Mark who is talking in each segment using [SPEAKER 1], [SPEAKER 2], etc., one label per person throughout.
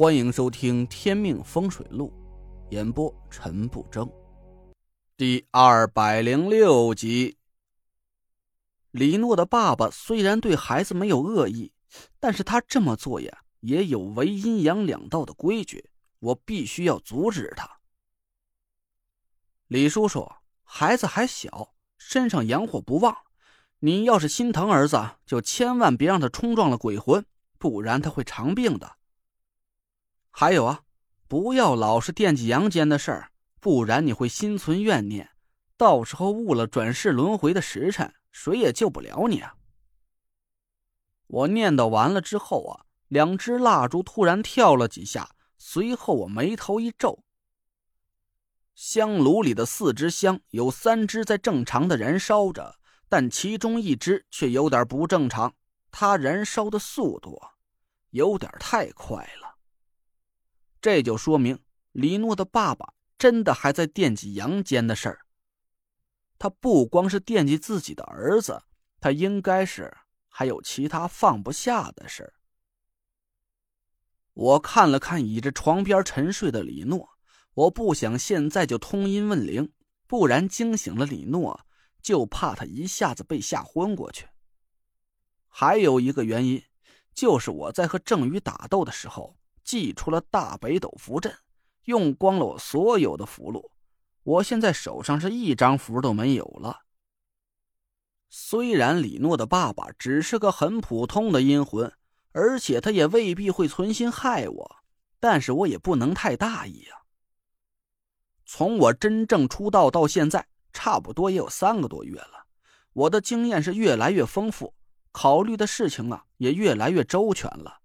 [SPEAKER 1] 欢迎收听《天命风水录》，演播陈不争，第二百零六集。李诺的爸爸虽然对孩子没有恶意，但是他这么做呀，也有违阴阳两道的规矩，我必须要阻止他。李叔叔，孩子还小，身上阳火不旺，你要是心疼儿子，就千万别让他冲撞了鬼魂，不然他会长病的。还有啊，不要老是惦记阳间的事儿，不然你会心存怨念，到时候误了转世轮回的时辰。谁也救不了你啊！我念叨完了之后啊，两只蜡烛突然跳了几下，随后我眉头一皱。香炉里的四支香，有三支在正常的燃烧着，但其中一支却有点不正常，它燃烧的速度有点太快了。这就说明李诺的爸爸真的还在惦记阳间的事儿。他不光是惦记自己的儿子，他应该是还有其他放不下的事儿我看了看倚着床边沉睡的李诺，我不想现在就通阴问灵，不然惊醒了李诺，就怕他一下子被吓昏过去。还有一个原因，就是我在和郑宇打斗的时候，祭出了大北斗符阵，用光了我所有的符箓。我现在手上是一张符都没有了。虽然李诺的爸爸只是个很普通的阴魂，而且他也未必会存心害我，但是我也不能太大意啊。从我真正出道到现在，差不多也有三个多月了，我的经验是越来越丰富，考虑的事情啊也越来越周全了。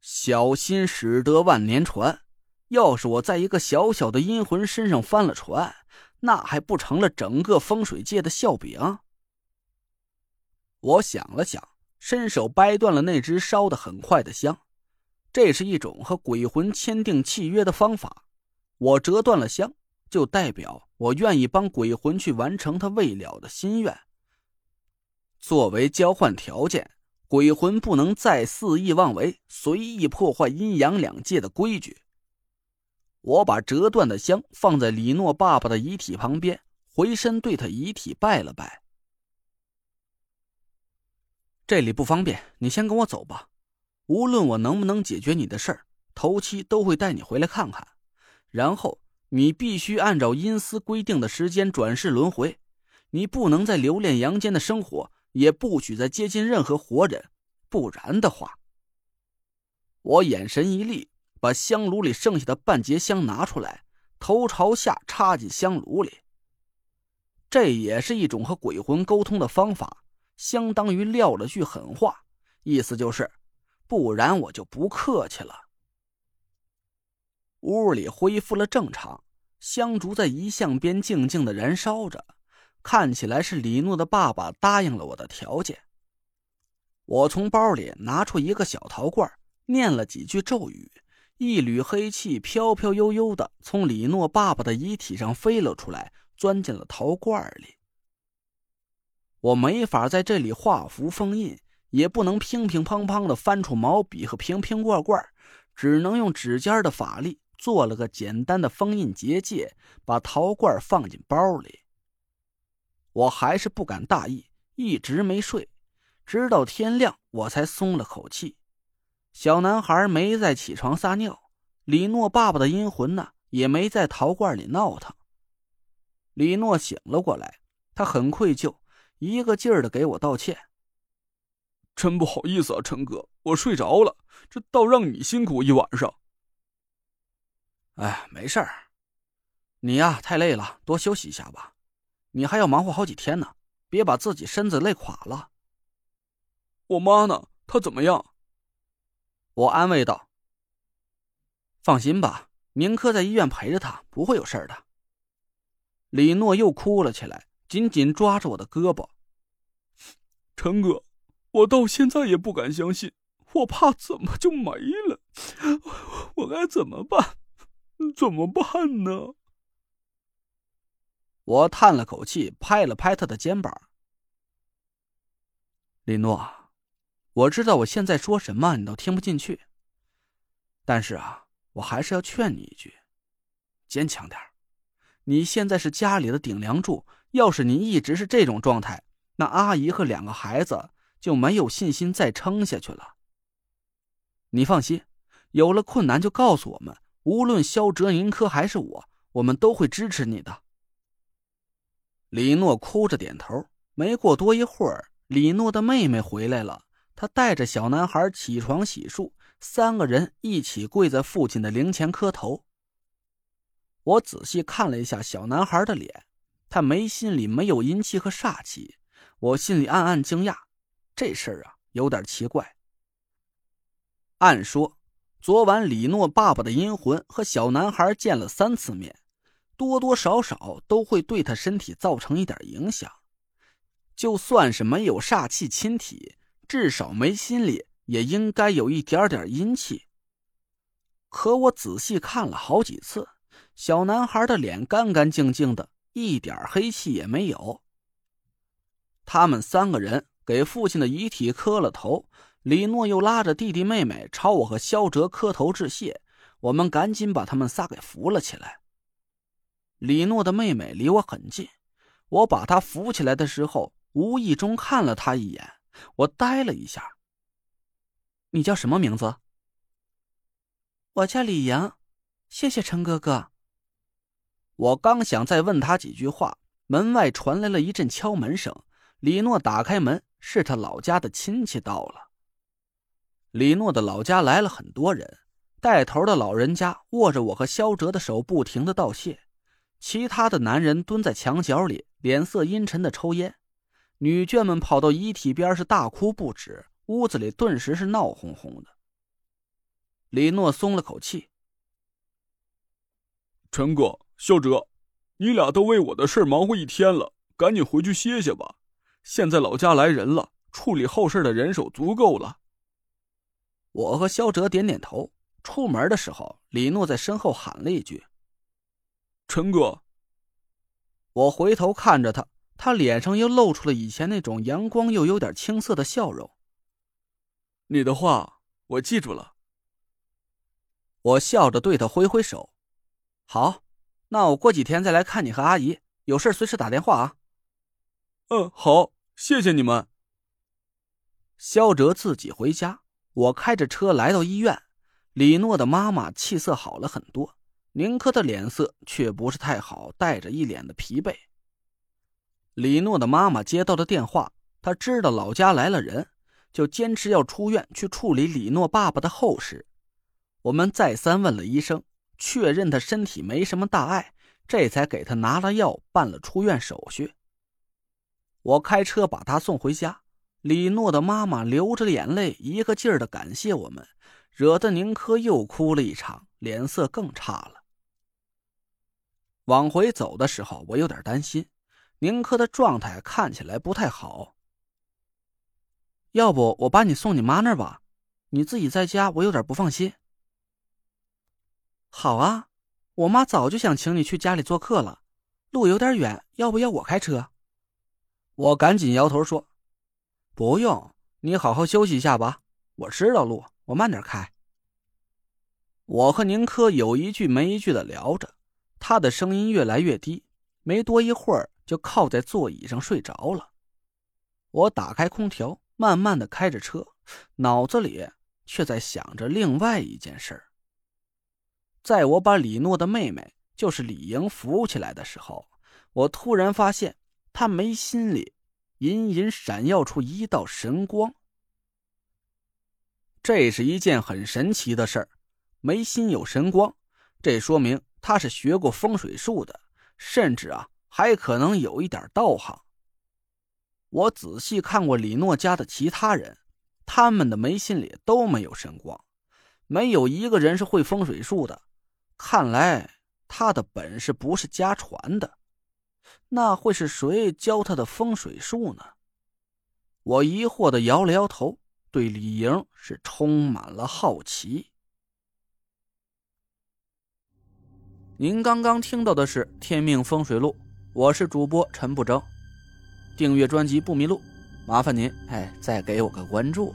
[SPEAKER 1] 小心驶得万年船。要是我在一个小小的阴魂身上翻了船，那还不成了整个风水界的笑柄？我想了想，伸手掰断了那只烧得很快的香。这是一种和鬼魂签订契约的方法。我折断了香，就代表我愿意帮鬼魂去完成他未了的心愿。作为交换条件，鬼魂不能再肆意妄为，随意破坏阴阳两界的规矩。我把折断的香放在李诺爸爸的遗体旁边，回身对他遗体拜了拜。这里不方便，你先跟我走吧。无论我能不能解决你的事儿，头七都会带你回来看看。然后你必须按照阴司规定的时间转世轮回，你不能再留恋阳间的生活，也不许再接近任何活人，不然的话，我眼神一厉。把香炉里剩下的半截香拿出来，头朝下插进香炉里。这也是一种和鬼魂沟通的方法，相当于撂了句狠话，意思就是，不然我就不客气了。屋里恢复了正常，香烛在遗像边静静的燃烧着，看起来是李诺的爸爸答应了我的条件。我从包里拿出一个小陶罐，念了几句咒语。一缕黑气飘飘悠悠的从李诺爸爸的遗体上飞了出来，钻进了陶罐里。我没法在这里画符封印，也不能乒乒乓乓的翻出毛笔和瓶瓶罐罐，只能用指尖的法力做了个简单的封印结界，把陶罐放进包里。我还是不敢大意，一直没睡，直到天亮我才松了口气。小男孩没再起床撒尿，李诺爸爸的阴魂呢也没在陶罐里闹腾。李诺醒了过来，他很愧疚，一个劲儿的给我道歉：“
[SPEAKER 2] 真不好意思啊，陈哥，我睡着了，这倒让你辛苦一晚上。”“
[SPEAKER 1] 哎，没事儿，你呀太累了，多休息一下吧。你还要忙活好几天呢，别把自己身子累垮了。”“
[SPEAKER 2] 我妈呢？她怎么样？”
[SPEAKER 1] 我安慰道：“放心吧，明科在医院陪着她，不会有事的。”李诺又哭了起来，紧紧抓着我的胳膊。
[SPEAKER 2] 陈哥，我到现在也不敢相信，我怕怎么就没了？我该怎么办？怎么办呢？
[SPEAKER 1] 我叹了口气，拍了拍他的肩膀。李诺。我知道我现在说什么你都听不进去，但是啊，我还是要劝你一句，坚强点你现在是家里的顶梁柱，要是你一直是这种状态，那阿姨和两个孩子就没有信心再撑下去了。你放心，有了困难就告诉我们，无论肖哲、宁珂还是我，我们都会支持你的。李诺哭着点头。没过多一会儿，李诺的妹妹回来了，她带着小男孩起床洗漱，三个人一起跪在父亲的灵前磕头。我仔细看了一下小男孩的脸，他眉心里没有阴气和煞气，我心里暗暗惊讶，这事儿啊有点奇怪。按说，昨晚李诺爸爸的阴魂和小男孩见了三次面，多多少少都会对他身体造成一点影响。就算是没有煞气侵体，至少眉心里也应该有一点点阴气。可我仔细看了好几次，小男孩的脸干干净净的，一点黑气也没有。他们三个人给父亲的遗体磕了头。李诺又拉着弟弟妹妹朝我和肖哲磕头致谢，我们赶紧把他们仨给扶了起来。李诺的妹妹离我很近，我把她扶起来的时候，无意中看了她一眼，我呆了一下。你叫什么名字？
[SPEAKER 3] 我叫李阳，谢谢陈哥哥。
[SPEAKER 1] 我刚想再问他几句话，门外传来了一阵敲门声。李诺打开门，是他老家的亲戚到了。李诺的老家来了很多人，带头的老人家握着我和肖哲的手，不停的道谢。其他的男人蹲在墙角里，脸色阴沉的抽烟。女眷们跑到遗体边是大哭不止，屋子里顿时是闹哄哄的。李诺松了口气：“
[SPEAKER 2] 陈哥，肖哲，你俩都为我的事忙活一天了，赶紧回去歇歇吧。现在老家来人了，处理后事的人手足够了。”
[SPEAKER 1] 我和肖哲点点头。出门的时候，李诺在身后喊了一句：“
[SPEAKER 2] 陈哥。”
[SPEAKER 1] 我回头看着他，他脸上又露出了以前那种阳光又有点青涩的笑容。
[SPEAKER 2] 你的话我记住了。
[SPEAKER 1] 我笑着对他挥挥手：“好，那我过几天再来看你和阿姨，有事随时打电话啊。”“
[SPEAKER 2] 嗯，好，谢谢你们。”
[SPEAKER 1] 肖哲自己回家。我开着车来到医院，李诺的妈妈气色好了很多，宁珂的脸色却不是太好，带着一脸的疲惫。李诺的妈妈接到了电话，她知道老家来了人，就坚持要出院去处理李诺爸爸的后事。我们再三问了医生，确认他身体没什么大碍，这才给他拿了药，办了出院手续。我开车把他送回家。李诺的妈妈流着眼泪，一个劲儿的感谢我们，惹得宁珂又哭了一场，脸色更差了。往回走的时候，我有点担心，宁珂的状态看起来不太好。要不我把你送你妈那儿吧，你自己在家，我有点不放心。
[SPEAKER 3] 好啊，我妈早就想请你去家里做客了，路有点远，要不要我开车？
[SPEAKER 1] 我赶紧摇头说。不用，你好好休息一下吧。我知道路，我慢点开。我和宁珂有一句没一句的聊着，他的声音越来越低，没多一会儿就靠在座椅上睡着了。我打开空调，慢慢的开着车，脑子里却在想着另外一件事儿。在我把李诺的妹妹，就是李莹扶起来的时候，我突然发现她眉心里。隐隐闪耀出一道神光，这是一件很神奇的事儿。眉心有神光，这说明他是学过风水术的，甚至啊，还可能有一点道行。我仔细看过李诺家的其他人，他们的眉心里都没有神光，没有一个人是会风水术的。看来他的本事不是家传的。那会是谁教他的风水术呢？我疑惑的摇了摇头，对李莹是充满了好奇。您刚刚听到的是《天命风水录》，我是主播陈不争。订阅专辑不迷路，麻烦您哎，再给我个关注。